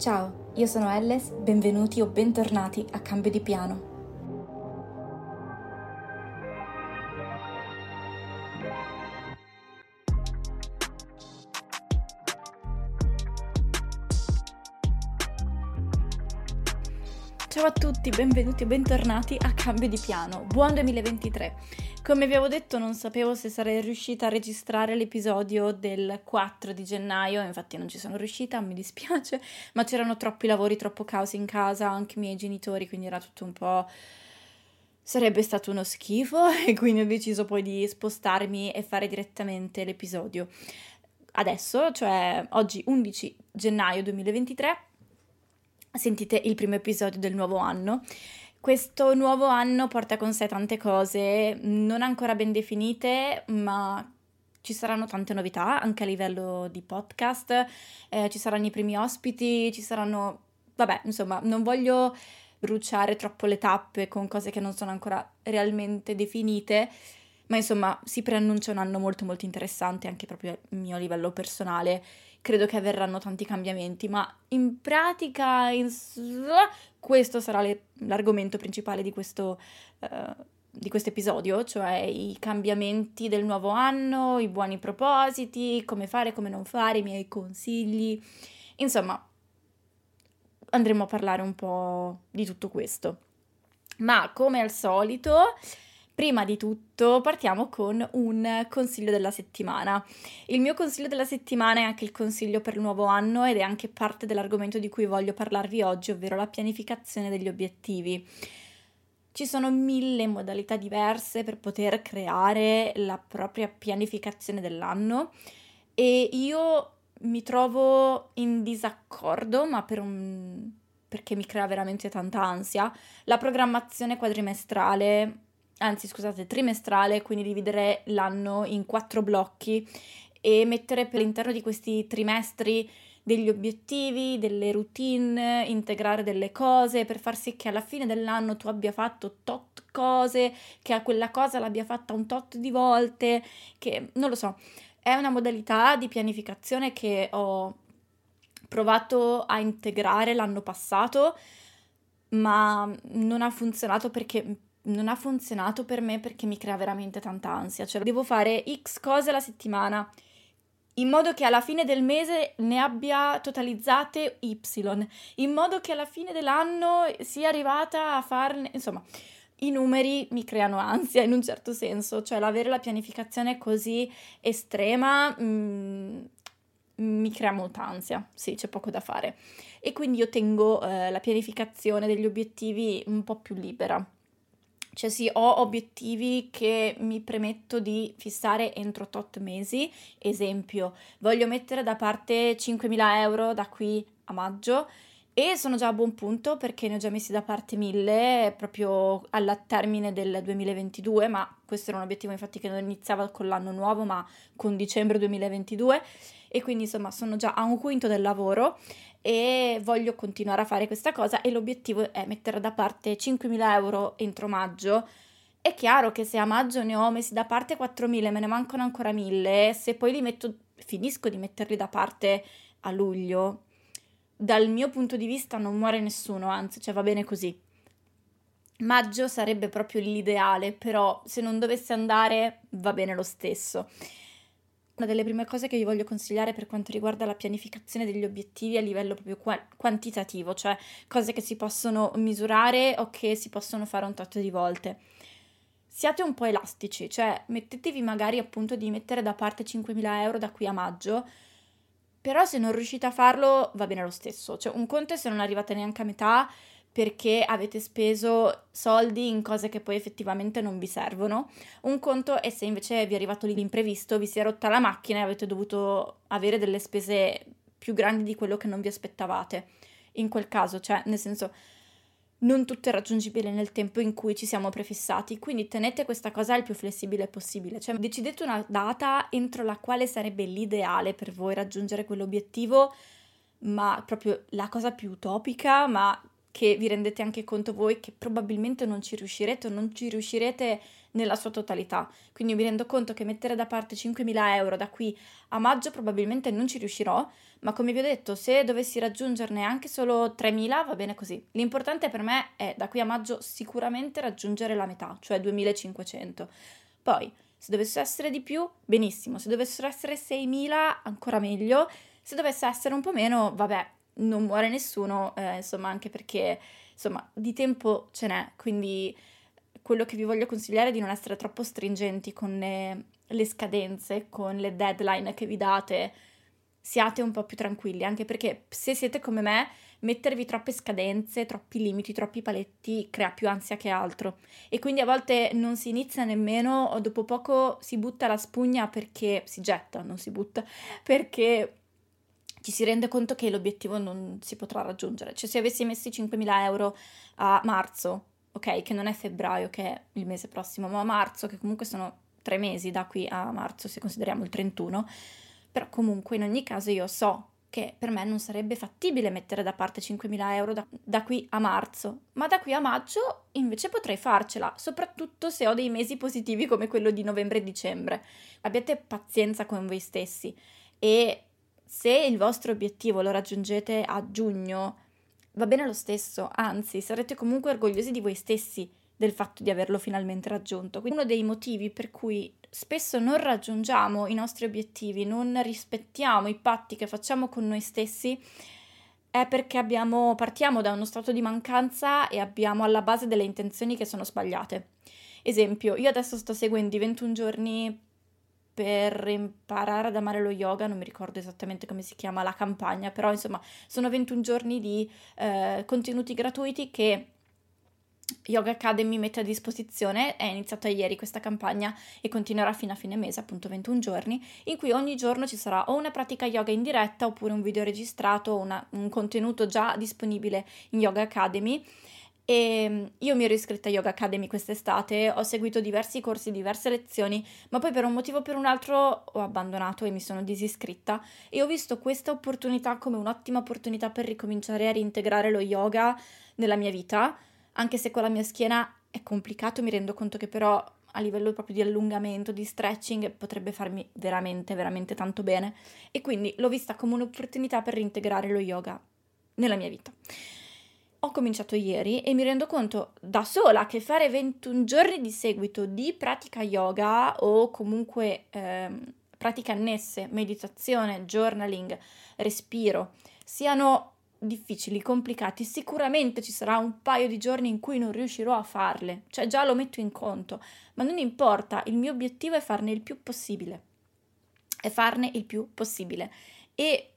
Ciao, io sono Elles, benvenuti o bentornati a Cambio di Piano. Ciao a tutti, benvenuti o bentornati a Cambio di Piano. Buon 2023. Come vi avevo detto, non sapevo se sarei riuscita a registrare l'episodio del 4 di gennaio, infatti non ci sono riuscita, mi dispiace, ma c'erano troppi lavori, troppo caos in casa, anche i miei genitori, quindi era tutto un po' sarebbe stato uno schifo e quindi ho deciso poi di spostarmi e fare direttamente l'episodio. Adesso, cioè oggi 11 gennaio 2023, sentite il primo episodio del nuovo anno. Questo nuovo anno porta con sé tante cose non ancora ben definite, ma ci saranno tante novità anche a livello di podcast, eh, ci saranno i primi ospiti, ci saranno... Vabbè, insomma, non voglio bruciare troppo le tappe con cose che non sono ancora realmente definite, ma insomma si preannuncia un anno molto molto interessante anche proprio a mio livello personale credo che avverranno tanti cambiamenti, ma in pratica in... questo sarà le... l'argomento principale di questo, uh, episodio, cioè i cambiamenti del nuovo anno, i buoni propositi, come fare, come non fare, i miei consigli. Insomma, andremo a parlare un po' di tutto questo. Ma come al solito, Prima di tutto partiamo con un consiglio della settimana. Il mio consiglio della settimana è anche il consiglio per il nuovo anno ed è anche parte dell'argomento di cui voglio parlarvi oggi, ovvero la pianificazione degli obiettivi. Ci sono mille modalità diverse per poter creare la propria pianificazione dell'anno e io mi trovo in disaccordo, ma per un perché mi crea veramente tanta ansia, la programmazione quadrimestrale anzi scusate, trimestrale, quindi dividere l'anno in quattro blocchi e mettere per all'interno di questi trimestri degli obiettivi, delle routine, integrare delle cose per far sì che alla fine dell'anno tu abbia fatto tot cose, che a quella cosa l'abbia fatta un tot di volte, che non lo so, è una modalità di pianificazione che ho provato a integrare l'anno passato, ma non ha funzionato perché non ha funzionato per me perché mi crea veramente tanta ansia, cioè devo fare X cose alla settimana in modo che alla fine del mese ne abbia totalizzate Y, in modo che alla fine dell'anno sia arrivata a farne, insomma, i numeri mi creano ansia in un certo senso, cioè l'avere la pianificazione così estrema mm, mi crea molta ansia, sì, c'è poco da fare. E quindi io tengo eh, la pianificazione degli obiettivi un po' più libera. Cioè sì, ho obiettivi che mi premetto di fissare entro tot mesi. Esempio, voglio mettere da parte 5.000 euro da qui a maggio e sono già a buon punto perché ne ho già messi da parte mille proprio al termine del 2022, ma questo era un obiettivo infatti che non iniziava con l'anno nuovo, ma con dicembre 2022 e quindi insomma sono già a un quinto del lavoro e voglio continuare a fare questa cosa e l'obiettivo è mettere da parte 5.000 euro entro maggio. È chiaro che se a maggio ne ho messi da parte 4.000 me ne mancano ancora 1.000, se poi li metto, finisco di metterli da parte a luglio, dal mio punto di vista non muore nessuno, anzi, cioè va bene così. Maggio sarebbe proprio l'ideale, però se non dovesse andare va bene lo stesso. Una delle prime cose che vi voglio consigliare per quanto riguarda la pianificazione degli obiettivi a livello proprio qua- quantitativo, cioè cose che si possono misurare o che si possono fare un tot di volte. Siate un po' elastici, cioè mettetevi magari appunto di mettere da parte 5.000 euro da qui a maggio, però se non riuscite a farlo va bene lo stesso, cioè un conto è se non arrivate neanche a metà perché avete speso soldi in cose che poi effettivamente non vi servono. Un conto è se invece vi è arrivato lì l'imprevisto, vi si è rotta la macchina e avete dovuto avere delle spese più grandi di quello che non vi aspettavate. In quel caso, cioè, nel senso, non tutto è raggiungibile nel tempo in cui ci siamo prefissati, quindi tenete questa cosa il più flessibile possibile, cioè decidete una data entro la quale sarebbe l'ideale per voi raggiungere quell'obiettivo, ma proprio la cosa più utopica, ma che vi rendete anche conto voi che probabilmente non ci riuscirete o non ci riuscirete nella sua totalità. Quindi mi rendo conto che mettere da parte 5.000 euro da qui a maggio probabilmente non ci riuscirò, ma come vi ho detto, se dovessi raggiungerne anche solo 3.000 va bene così. L'importante per me è da qui a maggio sicuramente raggiungere la metà, cioè 2.500. Poi, se dovesse essere di più, benissimo, se dovessero essere 6.000 ancora meglio, se dovesse essere un po' meno, vabbè, non muore nessuno, eh, insomma, anche perché insomma, di tempo ce n'è, quindi quello che vi voglio consigliare è di non essere troppo stringenti con le, le scadenze, con le deadline che vi date. Siate un po' più tranquilli, anche perché se siete come me, mettervi troppe scadenze, troppi limiti, troppi paletti crea più ansia che altro. E quindi a volte non si inizia nemmeno, o dopo poco si butta la spugna perché si getta, non si butta, perché ci si rende conto che l'obiettivo non si potrà raggiungere. Cioè, se avessi messo 5.000 euro a marzo, ok, che non è febbraio, che è il mese prossimo, ma a marzo, che comunque sono tre mesi da qui a marzo, se consideriamo il 31, però comunque in ogni caso io so che per me non sarebbe fattibile mettere da parte 5.000 euro da, da, qui a marzo, ma da qui a maggio invece potrei farcela, soprattutto se ho dei mesi positivi come quello di novembre e dicembre. Abbiate pazienza con voi stessi e se il vostro obiettivo lo raggiungete a giugno, va bene lo stesso, anzi sarete comunque orgogliosi di voi stessi del fatto di averlo finalmente raggiunto. Quindi uno dei motivi per cui spesso non raggiungiamo i nostri obiettivi, non rispettiamo i patti che facciamo con noi stessi, è perché abbiamo, partiamo da uno stato di mancanza e abbiamo alla base delle intenzioni che sono sbagliate. Esempio, io adesso sto seguendo i 21 giorni per imparare ad amare lo yoga, non mi ricordo esattamente come si chiama la campagna, però insomma sono 21 giorni di eh, contenuti gratuiti che Yoga Academy mette a disposizione, è iniziata ieri questa campagna e continuerà fino a fine mese, appunto 21 giorni, in cui ogni giorno ci sarà o una pratica yoga in diretta oppure un video registrato, una, un contenuto già disponibile in Yoga Academy e ehm, io mi ero iscritta a Yoga Academy quest'estate, ho seguito diversi corsi, diverse lezioni, ma poi per un motivo o per un altro ho abbandonato e mi sono disiscritta e ho visto questa opportunità come un'ottima opportunità per ricominciare a reintegrare lo yoga nella mia vita, anche se con la mia schiena è complicato, mi rendo conto che però a livello proprio di allungamento, di stretching, potrebbe farmi veramente, veramente tanto bene. E quindi l'ho vista come un'opportunità per reintegrare lo yoga nella mia vita ho cominciato ieri e mi rendo conto da sola che fare 21 giorni di seguito di pratica yoga o comunque ehm, pratiche annesse, meditazione, journaling, respiro, siano difficili, complicati, sicuramente ci sarà un paio di giorni in cui non riuscirò a farle, cioè già lo metto in conto, ma non importa, il mio obiettivo è farne il più possibile, è farne il più possibile. E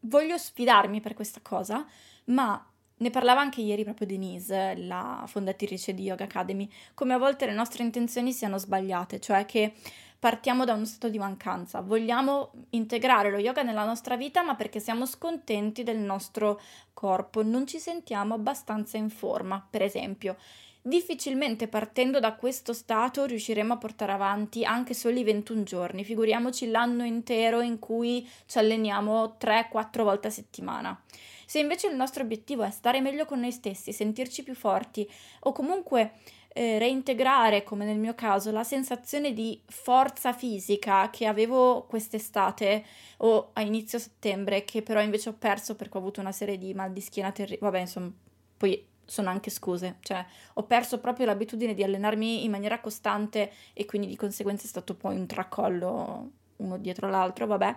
voglio sfidarmi per questa cosa, ma ne parlava anche ieri proprio Denise, la fondatrice di Yoga Academy, come a volte le nostre intenzioni siano sbagliate, cioè che partiamo da uno stato di mancanza. Vogliamo integrare lo yoga nella nostra vita, ma perché siamo scontenti del nostro corpo, non ci sentiamo abbastanza in forma, per esempio. Difficilmente partendo da questo stato riusciremo a portare avanti anche soli 21 giorni, figuriamoci l'anno intero in cui ci alleniamo 3-4 volte a settimana. Se invece il nostro obiettivo è stare meglio con noi stessi, sentirci più forti o comunque eh, reintegrare, come nel mio caso, la sensazione di forza fisica che avevo quest'estate o a inizio settembre, che però invece ho perso perché ho avuto una serie di mal di schiena terribili. Vabbè, insomma, poi sono anche scuse, cioè ho perso proprio l'abitudine di allenarmi in maniera costante e quindi di conseguenza è stato poi un tracollo uno dietro l'altro, vabbè.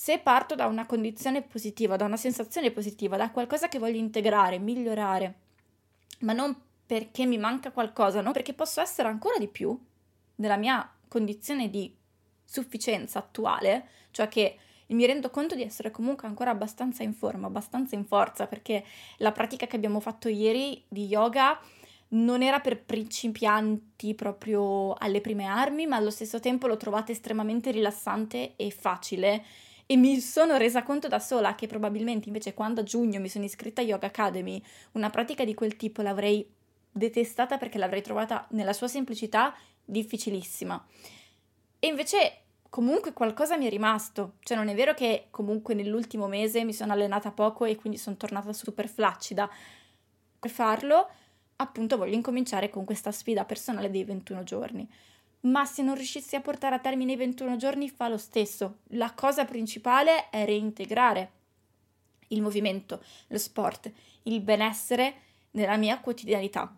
Se parto da una condizione positiva, da una sensazione positiva, da qualcosa che voglio integrare, migliorare, ma non perché mi manca qualcosa, no? Perché posso essere ancora di più nella mia condizione di sufficienza attuale, cioè che mi rendo conto di essere comunque ancora abbastanza in forma, abbastanza in forza, perché la pratica che abbiamo fatto ieri di yoga non era per principianti proprio alle prime armi, ma allo stesso tempo l'ho trovata estremamente rilassante e facile. E mi sono resa conto da sola che probabilmente invece quando a giugno mi sono iscritta a Yoga Academy, una pratica di quel tipo l'avrei detestata perché l'avrei trovata nella sua semplicità difficilissima. E invece comunque qualcosa mi è rimasto, cioè non è vero che comunque nell'ultimo mese mi sono allenata poco e quindi sono tornata super flaccida. Per farlo, appunto, voglio incominciare con questa sfida personale dei 21 giorni. Ma se non riuscissi a portare a termine i 21 giorni fa lo stesso. La cosa principale è reintegrare il movimento, lo sport, il benessere nella mia quotidianità.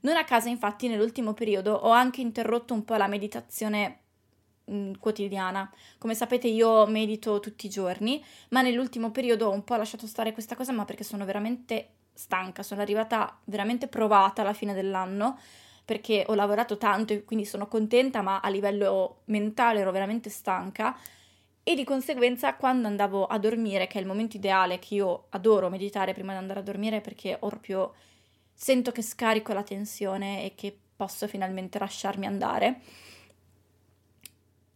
Non a caso, infatti, nell'ultimo periodo ho anche interrotto un po' la meditazione mm, quotidiana. Come sapete, io medito tutti i giorni, ma nell'ultimo periodo ho un po' lasciato stare questa cosa, ma perché sono veramente stanca, sono arrivata veramente provata alla fine dell'anno perché ho lavorato tanto e quindi sono contenta, ma a livello mentale ero veramente stanca e di conseguenza quando andavo a dormire, che è il momento ideale che io adoro meditare prima di andare a dormire perché proprio sento che scarico la tensione e che posso finalmente lasciarmi andare.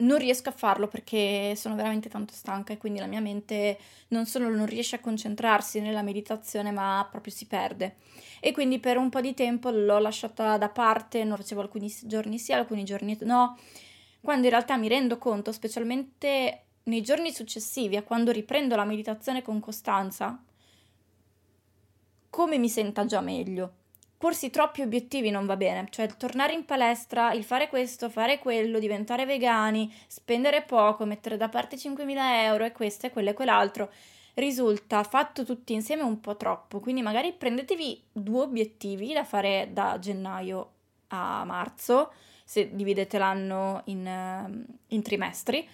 Non riesco a farlo perché sono veramente tanto stanca e quindi la mia mente non solo non riesce a concentrarsi nella meditazione, ma proprio si perde. E quindi per un po' di tempo l'ho lasciata da parte, non facevo alcuni giorni sì, alcuni giorni no, quando in realtà mi rendo conto, specialmente nei giorni successivi a quando riprendo la meditazione con costanza, come mi senta già meglio. Porsi troppi obiettivi non va bene, cioè il tornare in palestra, il fare questo, fare quello, diventare vegani, spendere poco, mettere da parte 5.000 euro e questo e quello e quell'altro, risulta fatto tutti insieme un po' troppo. Quindi magari prendetevi due obiettivi da fare da gennaio a marzo, se dividete l'anno in, ehm, in trimestri,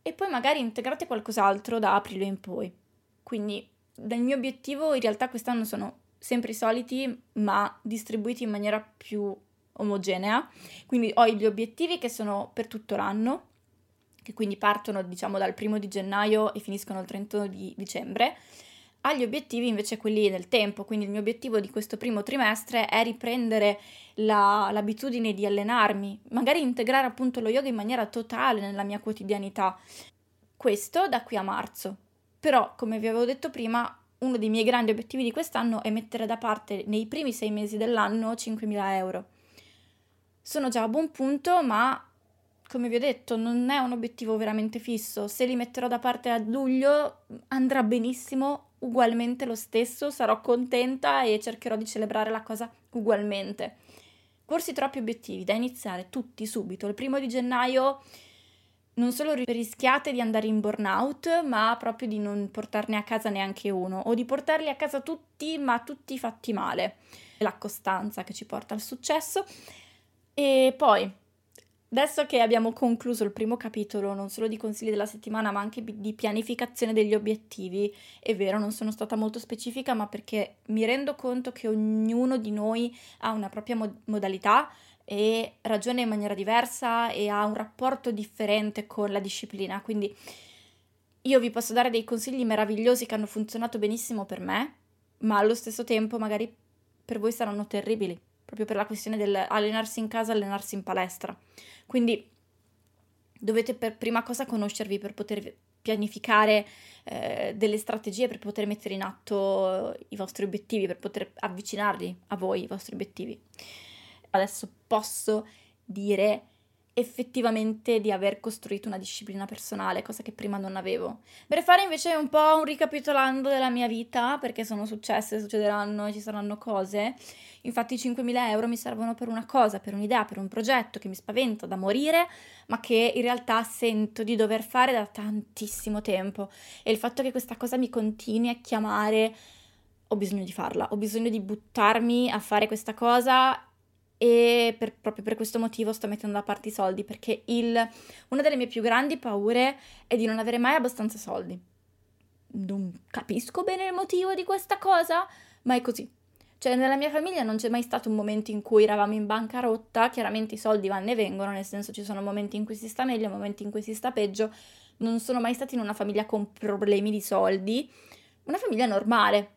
e poi magari integrate qualcos'altro da aprile in poi. Quindi dal mio obiettivo in realtà quest'anno sono sempre i soliti, ma distribuiti in maniera più omogenea. Quindi ho gli obiettivi che sono per tutto l'anno, che quindi partono diciamo dal primo di gennaio e finiscono il 31 di dicembre. Agli obiettivi invece quelli nel tempo, quindi il mio obiettivo di questo primo trimestre è riprendere la, l'abitudine di allenarmi, magari integrare appunto lo yoga in maniera totale nella mia quotidianità. Questo da qui a marzo. Però, come vi avevo detto prima, uno dei miei grandi obiettivi di quest'anno è mettere da parte nei primi sei mesi dell'anno 5.000 euro. Sono già a buon punto, ma come vi ho detto, non è un obiettivo veramente fisso. Se li metterò da parte a luglio andrà benissimo, ugualmente lo stesso, sarò contenta e cercherò di celebrare la cosa ugualmente. Porsi troppi obiettivi da iniziare tutti subito. Il primo di gennaio non solo rischiate di andare in burnout, ma proprio di non portarne a casa neanche uno, o di portarli a casa tutti, ma tutti fatti male. La costanza che ci porta al successo. E poi, adesso che abbiamo concluso il primo capitolo, non solo di consigli della settimana, ma anche di pianificazione degli obiettivi, è vero, non sono stata molto specifica, ma perché mi rendo conto che ognuno di noi ha una propria mod- modalità e ragiona in maniera diversa e ha un rapporto differente con la disciplina. Quindi io vi posso dare dei consigli meravigliosi che hanno funzionato benissimo per me, ma allo stesso tempo magari per voi saranno terribili, proprio per la questione del allenarsi in casa, allenarsi in palestra. Quindi dovete per prima cosa conoscervi per poter pianificare eh, delle strategie per poter mettere in atto i vostri obiettivi, per poter avvicinarli a voi, i vostri obiettivi. Adesso posso dire effettivamente di aver costruito una disciplina personale, cosa che prima non avevo. Per fare invece un po' un ricapitolando della mia vita, perché sono successe, succederanno, ci saranno cose. Infatti 5.000 euro mi servono per una cosa, per un'idea, per un progetto che mi spaventa da morire, ma che in realtà sento di dover fare da tantissimo tempo. E il fatto che questa cosa mi continui a chiamare, ho bisogno di farla, ho bisogno di buttarmi a fare questa cosa e per, proprio per questo motivo sto mettendo da parte i soldi perché il, una delle mie più grandi paure è di non avere mai abbastanza soldi. Non capisco bene il motivo di questa cosa, ma è così. Cioè, nella mia famiglia non c'è mai stato un momento in cui eravamo in bancarotta, chiaramente i soldi vanno e vengono, nel senso ci sono momenti in cui si sta meglio, momenti in cui si sta peggio. Non sono mai stati in una famiglia con problemi di soldi, una famiglia normale,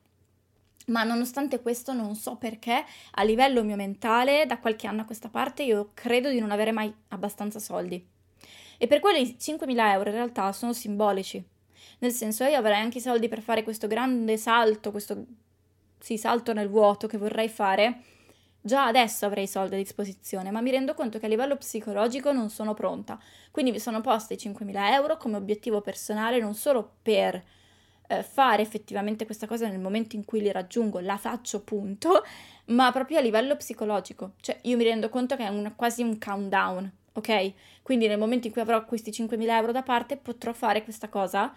ma nonostante questo non so perché a livello mio mentale da qualche anno a questa parte io credo di non avere mai abbastanza soldi. E per quelli 5.000 euro in realtà sono simbolici. Nel senso io avrei anche i soldi per fare questo grande salto, questo sì, salto nel vuoto che vorrei fare. Già adesso avrei i soldi a disposizione, ma mi rendo conto che a livello psicologico non sono pronta. Quindi mi sono posta i 5.000 euro come obiettivo personale non solo per eh, fare effettivamente questa cosa nel momento in cui li raggiungo, la faccio punto, ma proprio a livello psicologico. Cioè io mi rendo conto che è un, quasi un countdown, ok? Quindi nel momento in cui avrò questi 5.000 euro da parte potrò fare questa cosa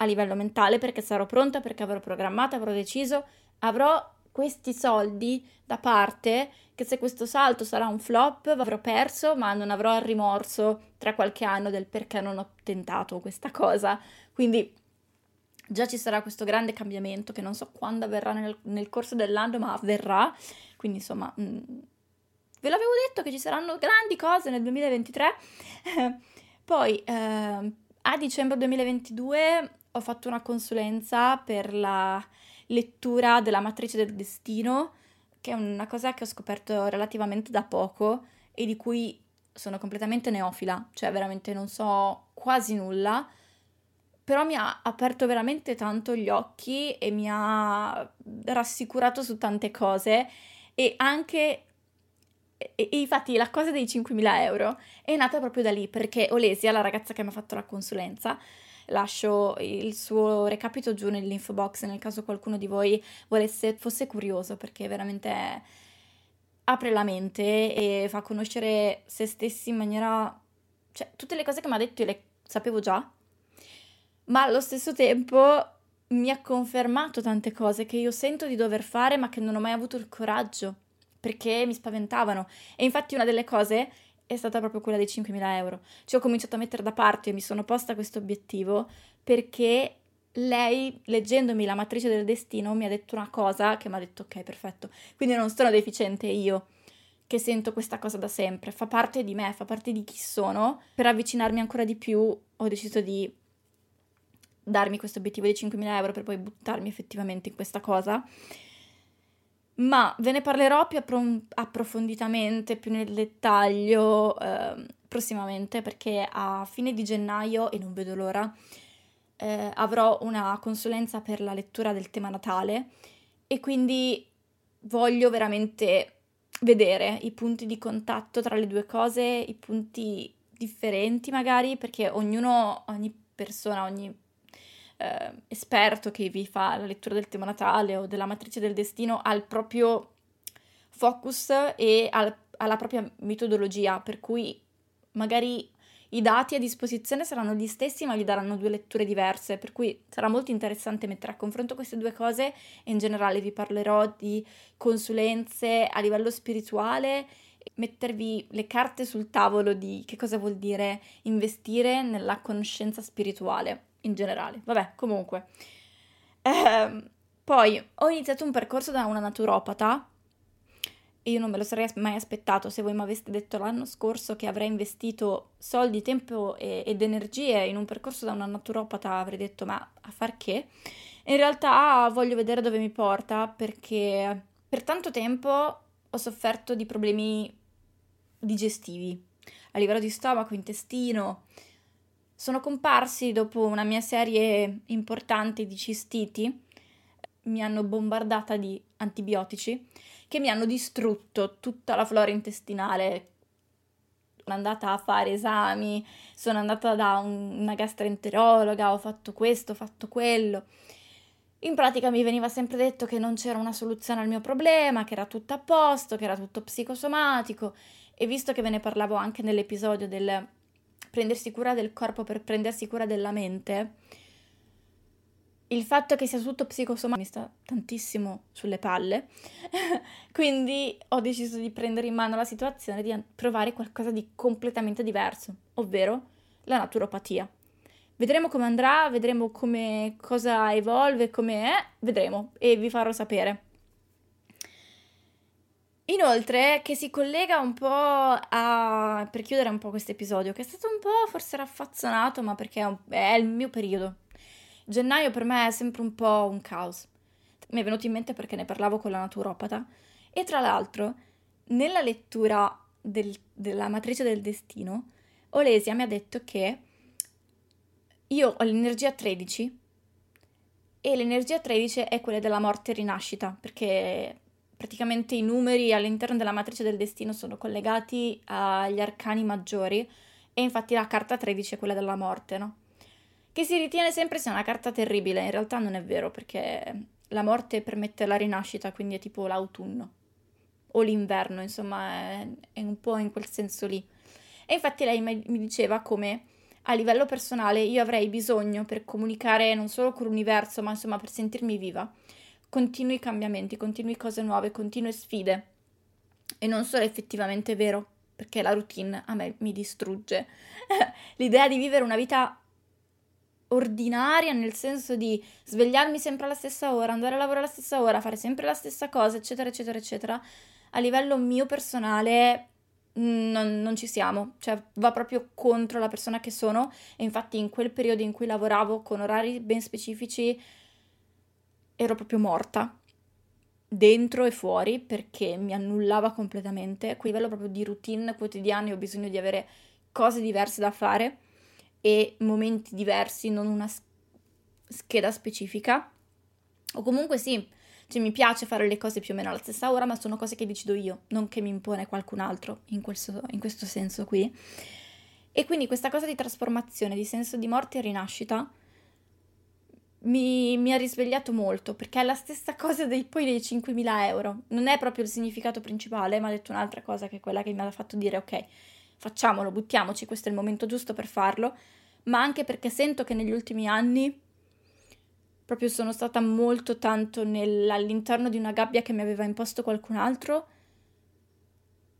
a livello mentale perché sarò pronta, perché avrò programmato, avrò deciso, avrò questi soldi da parte che se questo salto sarà un flop avrò perso ma non avrò il rimorso tra qualche anno del perché non ho tentato questa cosa. Quindi già ci sarà questo grande cambiamento che non so quando avverrà nel, nel corso dell'anno, ma avverrà. Quindi insomma, mh, mm, ve l'avevo detto che ci saranno grandi cose nel 2023. Poi eh, a dicembre 2022 ho fatto una consulenza per la lettura della matrice del destino, che è una cosa che ho scoperto relativamente da poco e di cui sono completamente neofila, cioè veramente non so quasi nulla però mi ha aperto veramente tanto gli occhi e mi ha rassicurato su tante cose e anche e, e infatti la cosa dei 5.000 euro è nata proprio da lì perché Olesia, la ragazza che mi ha fatto la consulenza, lascio il suo recapito giù nell'info box nel caso qualcuno di voi volesse, fosse curioso perché veramente apre la mente e fa conoscere se stessi in maniera... cioè tutte le cose che mi ha detto io le sapevo già ma allo stesso tempo mi ha confermato tante cose che io sento di dover fare ma che non ho mai avuto il coraggio perché mi spaventavano. E infatti una delle cose è stata proprio quella dei 5.000 euro. Ci ho cominciato a mettere da parte e mi sono posta questo obiettivo perché lei, leggendomi la matrice del destino, mi ha detto una cosa che mi ha detto ok, perfetto. Quindi non sono deficiente io che sento questa cosa da sempre, fa parte di me, fa parte di chi sono. Per avvicinarmi ancora di più ho deciso di darmi questo obiettivo di 5.000 euro per poi buttarmi effettivamente in questa cosa. Ma ve ne parlerò più appro- approfonditamente, più nel dettaglio eh, prossimamente perché a fine di gennaio, e non vedo l'ora, eh, avrò una consulenza per la lettura del tema natale e quindi voglio veramente vedere i punti di contatto tra le due cose, i punti differenti magari, perché ognuno, ogni persona, ogni eh, esperto che vi fa la lettura del tema natale o della matrice del destino ha il proprio focus e al, alla propria metodologia, per cui magari i dati a disposizione saranno gli stessi, ma gli daranno due letture diverse, per cui sarà molto interessante mettere a confronto queste due cose e in generale vi parlerò di consulenze a livello spirituale, mettervi le carte sul tavolo di che cosa vuol dire investire nella conoscenza spirituale in generale. Vabbè, comunque. Eh, poi ho iniziato un percorso da una naturopata e io non me lo sarei mai aspettato se voi mi aveste detto l'anno scorso che avrei investito soldi, tempo e, ed energie in un percorso da una naturopata avrei detto ma a far che? In realtà voglio vedere dove mi porta perché per tanto tempo ho sofferto di problemi digestivi a livello di stomaco, intestino, sono comparsi dopo una mia serie importante di cistiti, mi hanno bombardata di antibiotici che mi hanno distrutto tutta la flora intestinale. Sono andata a fare esami, sono andata da un, una gastroenterologa, ho fatto questo, ho fatto quello. In pratica mi veniva sempre detto che non c'era una soluzione al mio problema, che era tutto a posto, che era tutto psicosomatico e visto che ve ne parlavo anche nell'episodio del prendersi cura del corpo per prendersi cura della mente, il fatto che sia tutto psicosomatico mi sta tantissimo sulle palle, quindi ho deciso di prendere in mano la situazione e di provare qualcosa di completamente diverso, ovvero la naturopatia. Vedremo come andrà, vedremo come cosa evolve, come è, vedremo e vi farò sapere. Inoltre, che si collega un po' a... per chiudere un po' questo episodio, che è stato un po' forse raffazzonato, ma perché è, il mio periodo. Gennaio per me è sempre un po' un caos. Mi è venuto in mente perché ne parlavo con la naturopata. E tra l'altro, nella lettura del... della matrice del destino, Olesia mi ha detto che io ho l'energia 13 e l'energia 13 è quella della morte e rinascita, perché praticamente i numeri all'interno della matrice del destino sono collegati agli arcani maggiori e infatti la carta 13 è quella della morte, no? Che si ritiene sempre sia una carta terribile, in realtà non è vero perché la morte permette la rinascita, quindi è tipo l'autunno o l'inverno, insomma è, è un po' in quel senso lì. E infatti lei mi diceva come a livello personale io avrei bisogno per comunicare non solo con l'universo, ma insomma per sentirmi viva, continui cambiamenti, continui cose nuove, continue sfide. E non solo effettivamente vero, perché la routine a me mi distrugge. L'idea di vivere una vita ordinaria nel senso di svegliarmi sempre alla stessa ora, andare a lavorare alla stessa ora, fare sempre la stessa cosa, eccetera, eccetera, eccetera, a livello mio personale non, non, ci siamo, cioè va proprio contro la persona che sono e infatti in quel periodo in cui lavoravo con orari ben specifici ero proprio morta dentro e fuori perché mi annullava completamente, a livello proprio di routine quotidiana ho bisogno di avere cose diverse da fare e momenti diversi, non una scheda specifica. O comunque sì, cioè, mi piace fare le cose più o meno alla stessa ora, ma sono cose che decido io, non che mi impone qualcun altro in questo, in questo senso qui. E quindi questa cosa di trasformazione, di senso di morte e rinascita, mi, mi, ha risvegliato molto perché è la stessa cosa dei, poi dei 5.000 euro. Non è proprio il significato principale, ma ha detto un'altra cosa che è quella che mi ha fatto dire ok, facciamolo, buttiamoci, questo è il momento giusto per farlo, ma anche perché sento che negli ultimi anni proprio sono stata molto tanto nel, all'interno di una gabbia che mi aveva imposto qualcun altro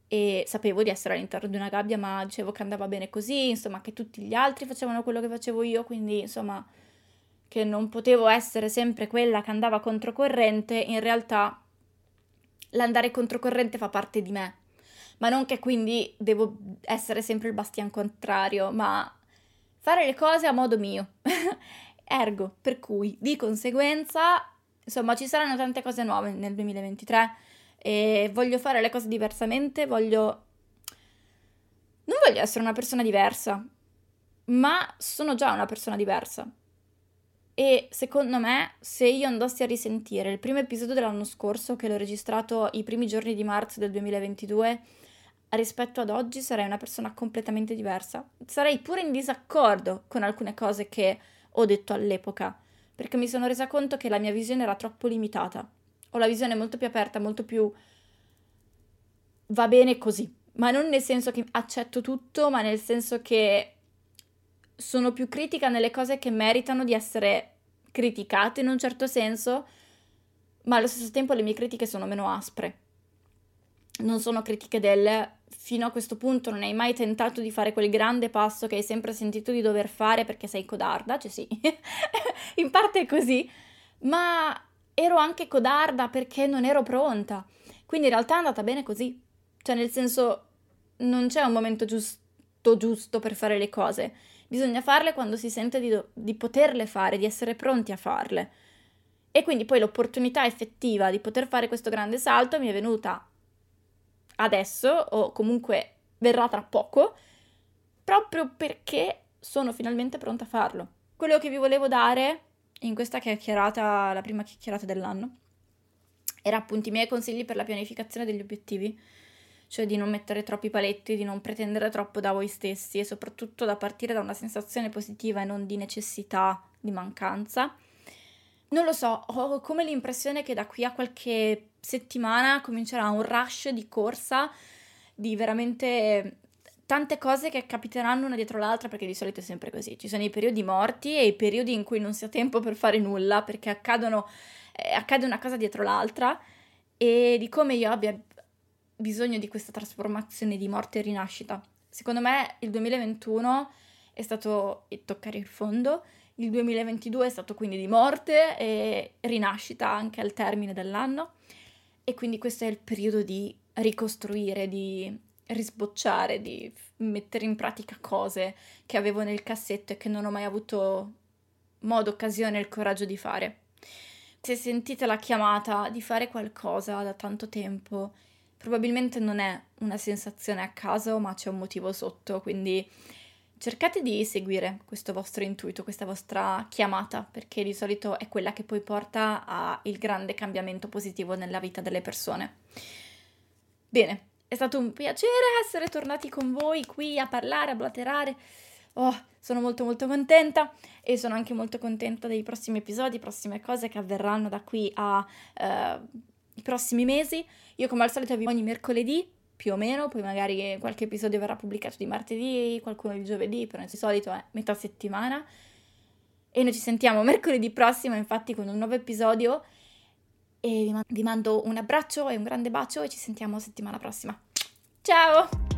e sapevo di essere all'interno di una gabbia, ma dicevo che andava bene così, insomma, che tutti gli altri facevano quello che facevo io, quindi insomma, che non potevo essere sempre quella che andava controcorrente, in realtà l'andare controcorrente fa parte di me, ma non che quindi devo essere sempre il bastian contrario, ma fare le cose a modo mio. Ergo, per cui di conseguenza, insomma, ci saranno tante cose nuove nel 2023 e voglio fare le cose diversamente, voglio... Non voglio essere una persona diversa, ma sono già una persona diversa. E secondo me, se io andassi a risentire il primo episodio dell'anno scorso, che l'ho registrato i primi giorni di marzo del 2022, rispetto ad oggi sarei una persona completamente diversa. Sarei pure in disaccordo con alcune cose che ho detto all'epoca, perché mi sono resa conto che la mia visione era troppo limitata. Ho la visione molto più aperta, molto più... va bene così, ma non nel senso che accetto tutto, ma nel senso che sono più critica nelle cose che meritano di essere criticate in un certo senso, ma allo stesso tempo le mie critiche sono meno aspre. Non sono critiche del fino a questo punto non hai mai tentato di fare quel grande passo che hai sempre sentito di dover fare perché sei codarda, cioè sì, in parte è così, ma ero anche codarda perché non ero pronta. Quindi in realtà è andata bene così, cioè nel senso non c'è un momento giusto giusto per fare le cose, bisogna farle quando si sente di, do- di poterle fare, di essere pronti a farle. E quindi poi l'opportunità effettiva di poter fare questo grande salto mi è venuta adesso o comunque verrà tra poco, proprio perché sono finalmente pronta a farlo. Quello che vi volevo dare in questa chiacchierata, la prima chiacchierata dell'anno, era appunto i miei consigli per la pianificazione degli obiettivi, cioè di non mettere troppi paletti, di non pretendere troppo da voi stessi e soprattutto da partire da una sensazione positiva e non di necessità, di mancanza. Non lo so, ho come l'impressione che da qui a qualche settimana comincerà un rush di corsa, di veramente tante cose che capiteranno una dietro l'altra perché di solito è sempre così. Ci sono i periodi morti e i periodi in cui non si ha tempo per fare nulla perché accadono, eh, accade una cosa dietro l'altra e di come io abbia bisogno di questa trasformazione di morte e rinascita. Secondo me il 2021 è stato toccare il fondo, il 2022 è stato quindi di morte e rinascita anche al termine dell'anno e quindi questo è il periodo di ricostruire, di risbocciare, di mettere in pratica cose che avevo nel cassetto e che non ho mai avuto modo, occasione e il coraggio di fare. Se sentite la chiamata di fare qualcosa da tanto tempo, probabilmente non è una sensazione a caso, ma c'è un motivo sotto, quindi cercate di seguire questo vostro intuito, questa vostra chiamata, perché di solito è quella che poi porta al grande cambiamento positivo nella vita delle persone. Bene, è stato un piacere essere tornati con voi qui a parlare, a blaterare. Oh, sono molto molto contenta e sono anche molto contenta dei prossimi episodi, prossime cose che avverranno da qui ai uh, prossimi mesi. Io come al solito vi ogni mercoledì più o meno, poi magari qualche episodio verrà pubblicato di martedì, qualcuno di giovedì, però di solito è metà settimana. E noi ci sentiamo mercoledì prossimo, infatti, con un nuovo episodio e vi mando un abbraccio e un grande bacio e ci sentiamo settimana prossima. Ciao!